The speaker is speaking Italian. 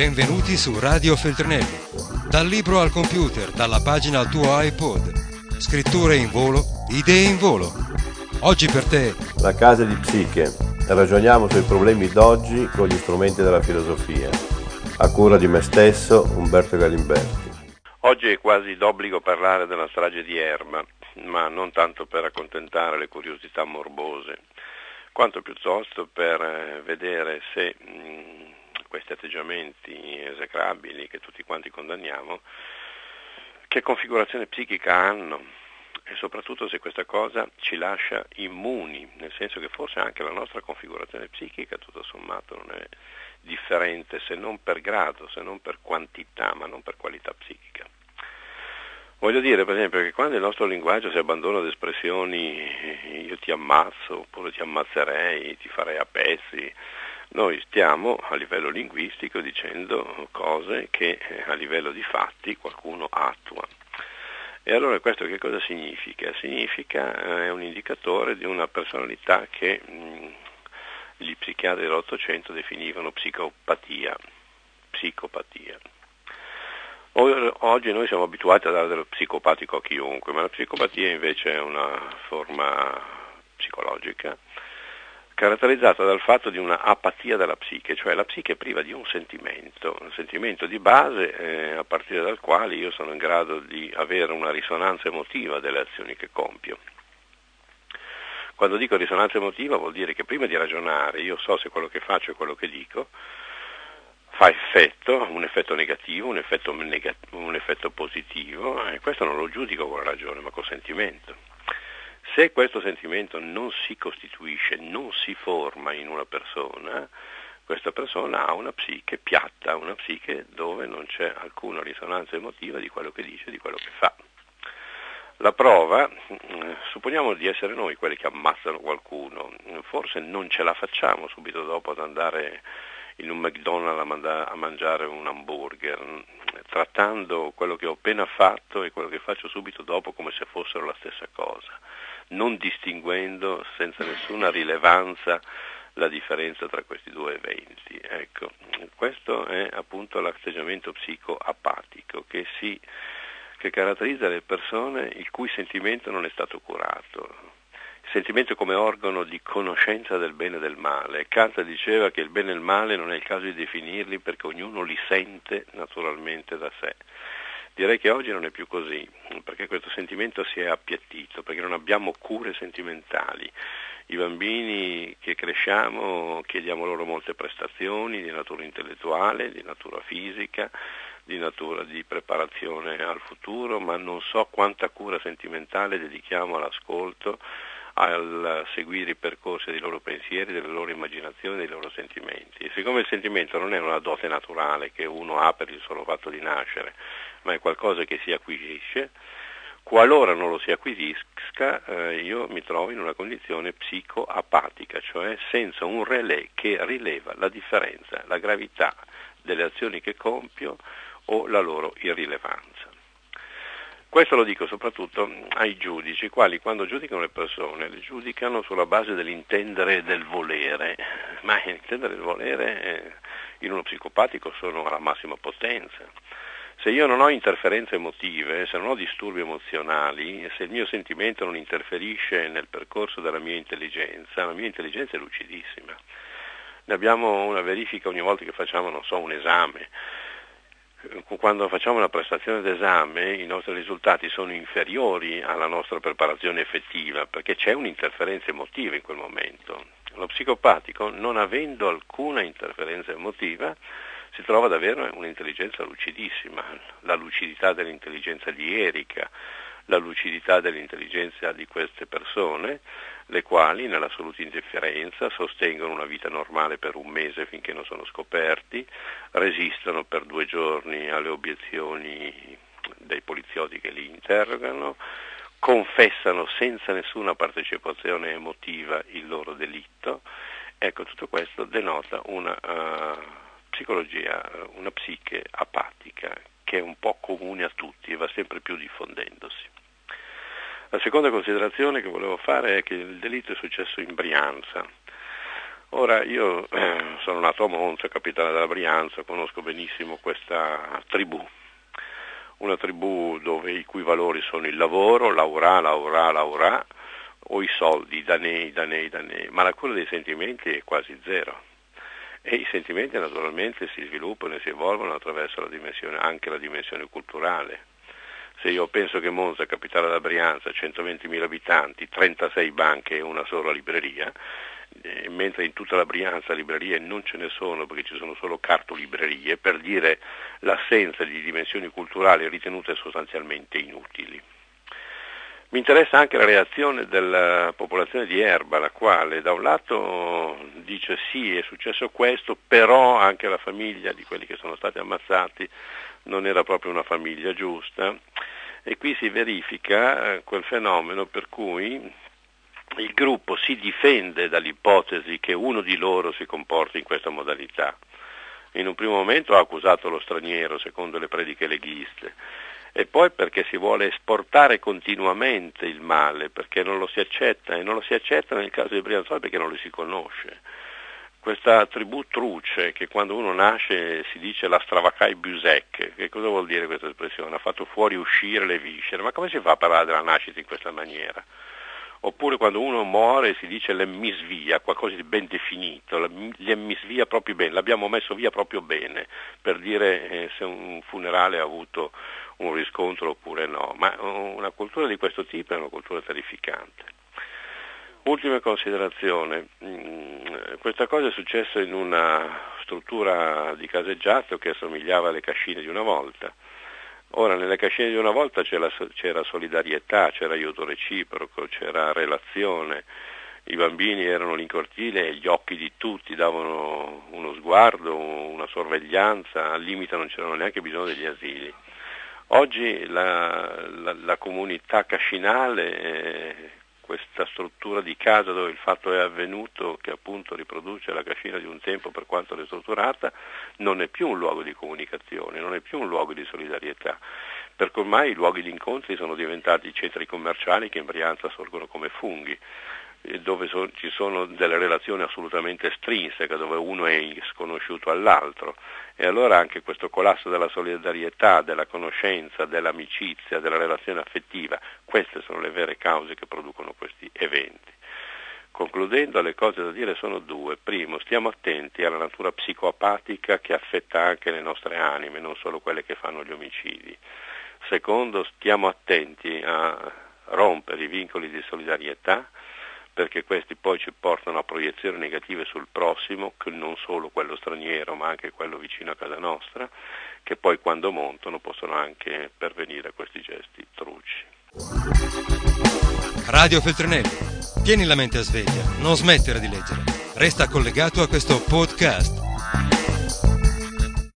Benvenuti su Radio Feltrinelli. Dal libro al computer, dalla pagina al tuo iPod. Scritture in volo, idee in volo. Oggi per te. La casa di psiche. Ragioniamo sui problemi d'oggi con gli strumenti della filosofia. A cura di me stesso, Umberto Galimberti. Oggi è quasi d'obbligo parlare della strage di Erma, ma non tanto per accontentare le curiosità morbose, quanto piuttosto per eh, vedere se mh, questi atteggiamenti esecrabili che tutti quanti condanniamo, che configurazione psichica hanno e soprattutto se questa cosa ci lascia immuni, nel senso che forse anche la nostra configurazione psichica tutto sommato non è differente se non per grado, se non per quantità, ma non per qualità psichica. Voglio dire, per esempio, che quando il nostro linguaggio si abbandona ad espressioni io ti ammazzo, oppure ti ammazzerei, ti farei a pezzi, noi stiamo a livello linguistico dicendo cose che eh, a livello di fatti qualcuno attua. E allora questo che cosa significa? Significa, eh, è un indicatore di una personalità che mh, mm, gli psichiatri dell'Ottocento definivano psicopatia. psicopatia. Oggi noi siamo abituati a dare dello psicopatico a chiunque, ma la psicopatia invece è una forma psicologica caratterizzata dal fatto di una apatia della psiche, cioè la psiche è priva di un sentimento, un sentimento di base eh, a partire dal quale io sono in grado di avere una risonanza emotiva delle azioni che compio. Quando dico risonanza emotiva vuol dire che prima di ragionare io so se quello che faccio e quello che dico fa effetto, un effetto negativo, un effetto, negativo, un effetto positivo, e questo non lo giudico con ragione ma col sentimento. Se questo sentimento non si costituisce, non si forma in una persona, questa persona ha una psiche piatta, una psiche dove non c'è alcuna risonanza emotiva di quello che dice, di quello che fa. La prova, mm, supponiamo di essere noi quelli che ammazzano qualcuno, forse non ce la facciamo subito dopo ad andare in un McDonald's a mangiare un hamburger, trattando quello che ho appena fatto e quello che faccio subito dopo come se fossero la stessa cosa non distinguendo senza nessuna rilevanza la differenza tra questi due eventi. Ecco, questo è appunto l'atteggiamento psicoapatico che, si, che caratterizza le persone il cui sentimento non è stato curato. Il sentimento come organo di conoscenza del bene e del male. Kant diceva che il bene e il male non è il caso di definirli perché ognuno li sente naturalmente da sé. Direi che oggi non è più così, perché questo sentimento si è appiattito, perché non abbiamo cure sentimentali. I bambini che cresciamo chiediamo loro molte prestazioni di natura intellettuale, di natura fisica, di natura di preparazione al futuro, ma non so quanta cura sentimentale dedichiamo all'ascolto, al seguire i percorsi dei loro pensieri, delle loro immaginazioni, dei loro sentimenti. E siccome il sentimento non è una dote naturale che uno ha per il solo fatto di nascere, ma è qualcosa che si acquisisce, qualora non lo si acquisisca eh, io mi trovo in una condizione psicoapatica, cioè senza un relè che rileva la differenza, la gravità delle azioni che compio o la loro irrilevanza. Questo lo dico soprattutto ai giudici, i quali quando giudicano le persone le giudicano sulla base dell'intendere del volere, ma l'intendere e il volere eh, in uno psicopatico sono alla massima potenza. Se io non ho interferenze emotive, se non ho disturbi emozionali, se il mio sentimento non interferisce nel percorso della mia intelligenza, la mia intelligenza è lucidissima. Ne abbiamo una verifica ogni volta che facciamo, non so, un esame quando facciamo una prestazione d'esame i nostri risultati sono inferiori alla nostra preparazione effettiva perché c'è un'interferenza emotiva in quel momento. Lo psicopatico, non avendo alcuna interferenza emotiva, si trova ad avere un'intelligenza lucidissima, la lucidità dell'intelligenza di Erika, la lucidità dell'intelligenza di queste persone, le quali nell'assoluta indifferenza sostengono una vita normale per un mese finché non sono scoperti, resistono per due giorni alle obiezioni dei poliziotti che li interrogano, confessano senza nessuna partecipazione emotiva il loro delitto. Ecco, tutto questo denota una uh, psicologia, una psiche apatica che è un po' comune a tutti e va sempre più diffondendosi. La seconda considerazione che volevo fare è che il delitto è successo in Brianza. Ora io eh, sono nato a Monza, capitale della Brianza, conosco benissimo questa tribù, una tribù dove i cui valori sono il lavoro, l'aurà, l'aurà, l'aurà, o i soldi, danei, danei, danei, ma la cura dei sentimenti è quasi zero. E i sentimenti naturalmente si sviluppano e si evolvono attraverso la anche la dimensione culturale. Se io penso che Monza, capitale della Brianza, 120.000 abitanti, 36 banche e una sola libreria, eh, mentre in tutta la Brianza librerie non ce ne sono perché ci sono solo cartolibrerie, per dire l'assenza di dimensioni culturali ritenute sostanzialmente inutili. Mi interessa anche la reazione della popolazione di Erba, la quale da un lato dice sì è successo questo, però anche la famiglia di quelli che sono stati ammazzati non era proprio una famiglia giusta e qui si verifica eh, quel fenomeno per cui il gruppo si difende dall'ipotesi che uno di loro si comporti in questa modalità. In un primo momento ha accusato lo straniero secondo le prediche leghiste e poi perché si vuole esportare continuamente il male, perché non lo si accetta e non lo si accetta nel caso di Brianzoli perché non lo si conosce. Questa tribù truce che quando uno nasce si dice la stravacai busec, che cosa vuol dire questa espressione? Ha fatto fuori uscire le viscere, ma come si fa a parlare della nascita in questa maniera? Oppure quando uno muore si dice l'emmisvia, qualcosa di ben definito, l'emmisvia proprio bene, l'abbiamo messo via proprio bene, per dire eh, se un funerale ha avuto un riscontro oppure no, ma una cultura di questo tipo è una cultura terrificante. Ultima considerazione, mm, questa cosa è successa in una struttura di caseggiato che assomigliava alle cascine di una volta. Ora, nelle cascine di una volta c'era, c'era solidarietà, c'era aiuto reciproco, c'era relazione, i bambini erano lì in cortile e gli occhi di tutti davano uno sguardo, una sorveglianza, al limite non c'erano neanche bisogno degli asili. Oggi la, la, la comunità cascinale, eh, questa struttura di casa dove il fatto è avvenuto, che appunto riproduce la cascina di un tempo per quanto ristrutturata, non è più un luogo di comunicazione, non è più un luogo di solidarietà, perché ormai i luoghi di incontri sono diventati centri commerciali che in Brianza sorgono come funghi dove so, ci sono delle relazioni assolutamente estrinseche, dove uno è sconosciuto all'altro. E allora anche questo collasso della solidarietà, della conoscenza, dell'amicizia, della relazione affettiva, queste sono le vere cause che producono questi eventi. Concludendo, le cose da dire sono due. Primo, stiamo attenti alla natura psicoapatica che affetta anche le nostre anime, non solo quelle che fanno gli omicidi. Secondo, stiamo attenti a rompere i vincoli di solidarietà, perché questi poi ci portano a proiezioni negative sul prossimo, non solo quello straniero ma anche quello vicino a casa nostra, che poi quando montano possono anche pervenire a questi gesti truci. Radio Feltrinelli, tieni la mente a sveglia, non smettere di leggere, resta collegato a questo podcast.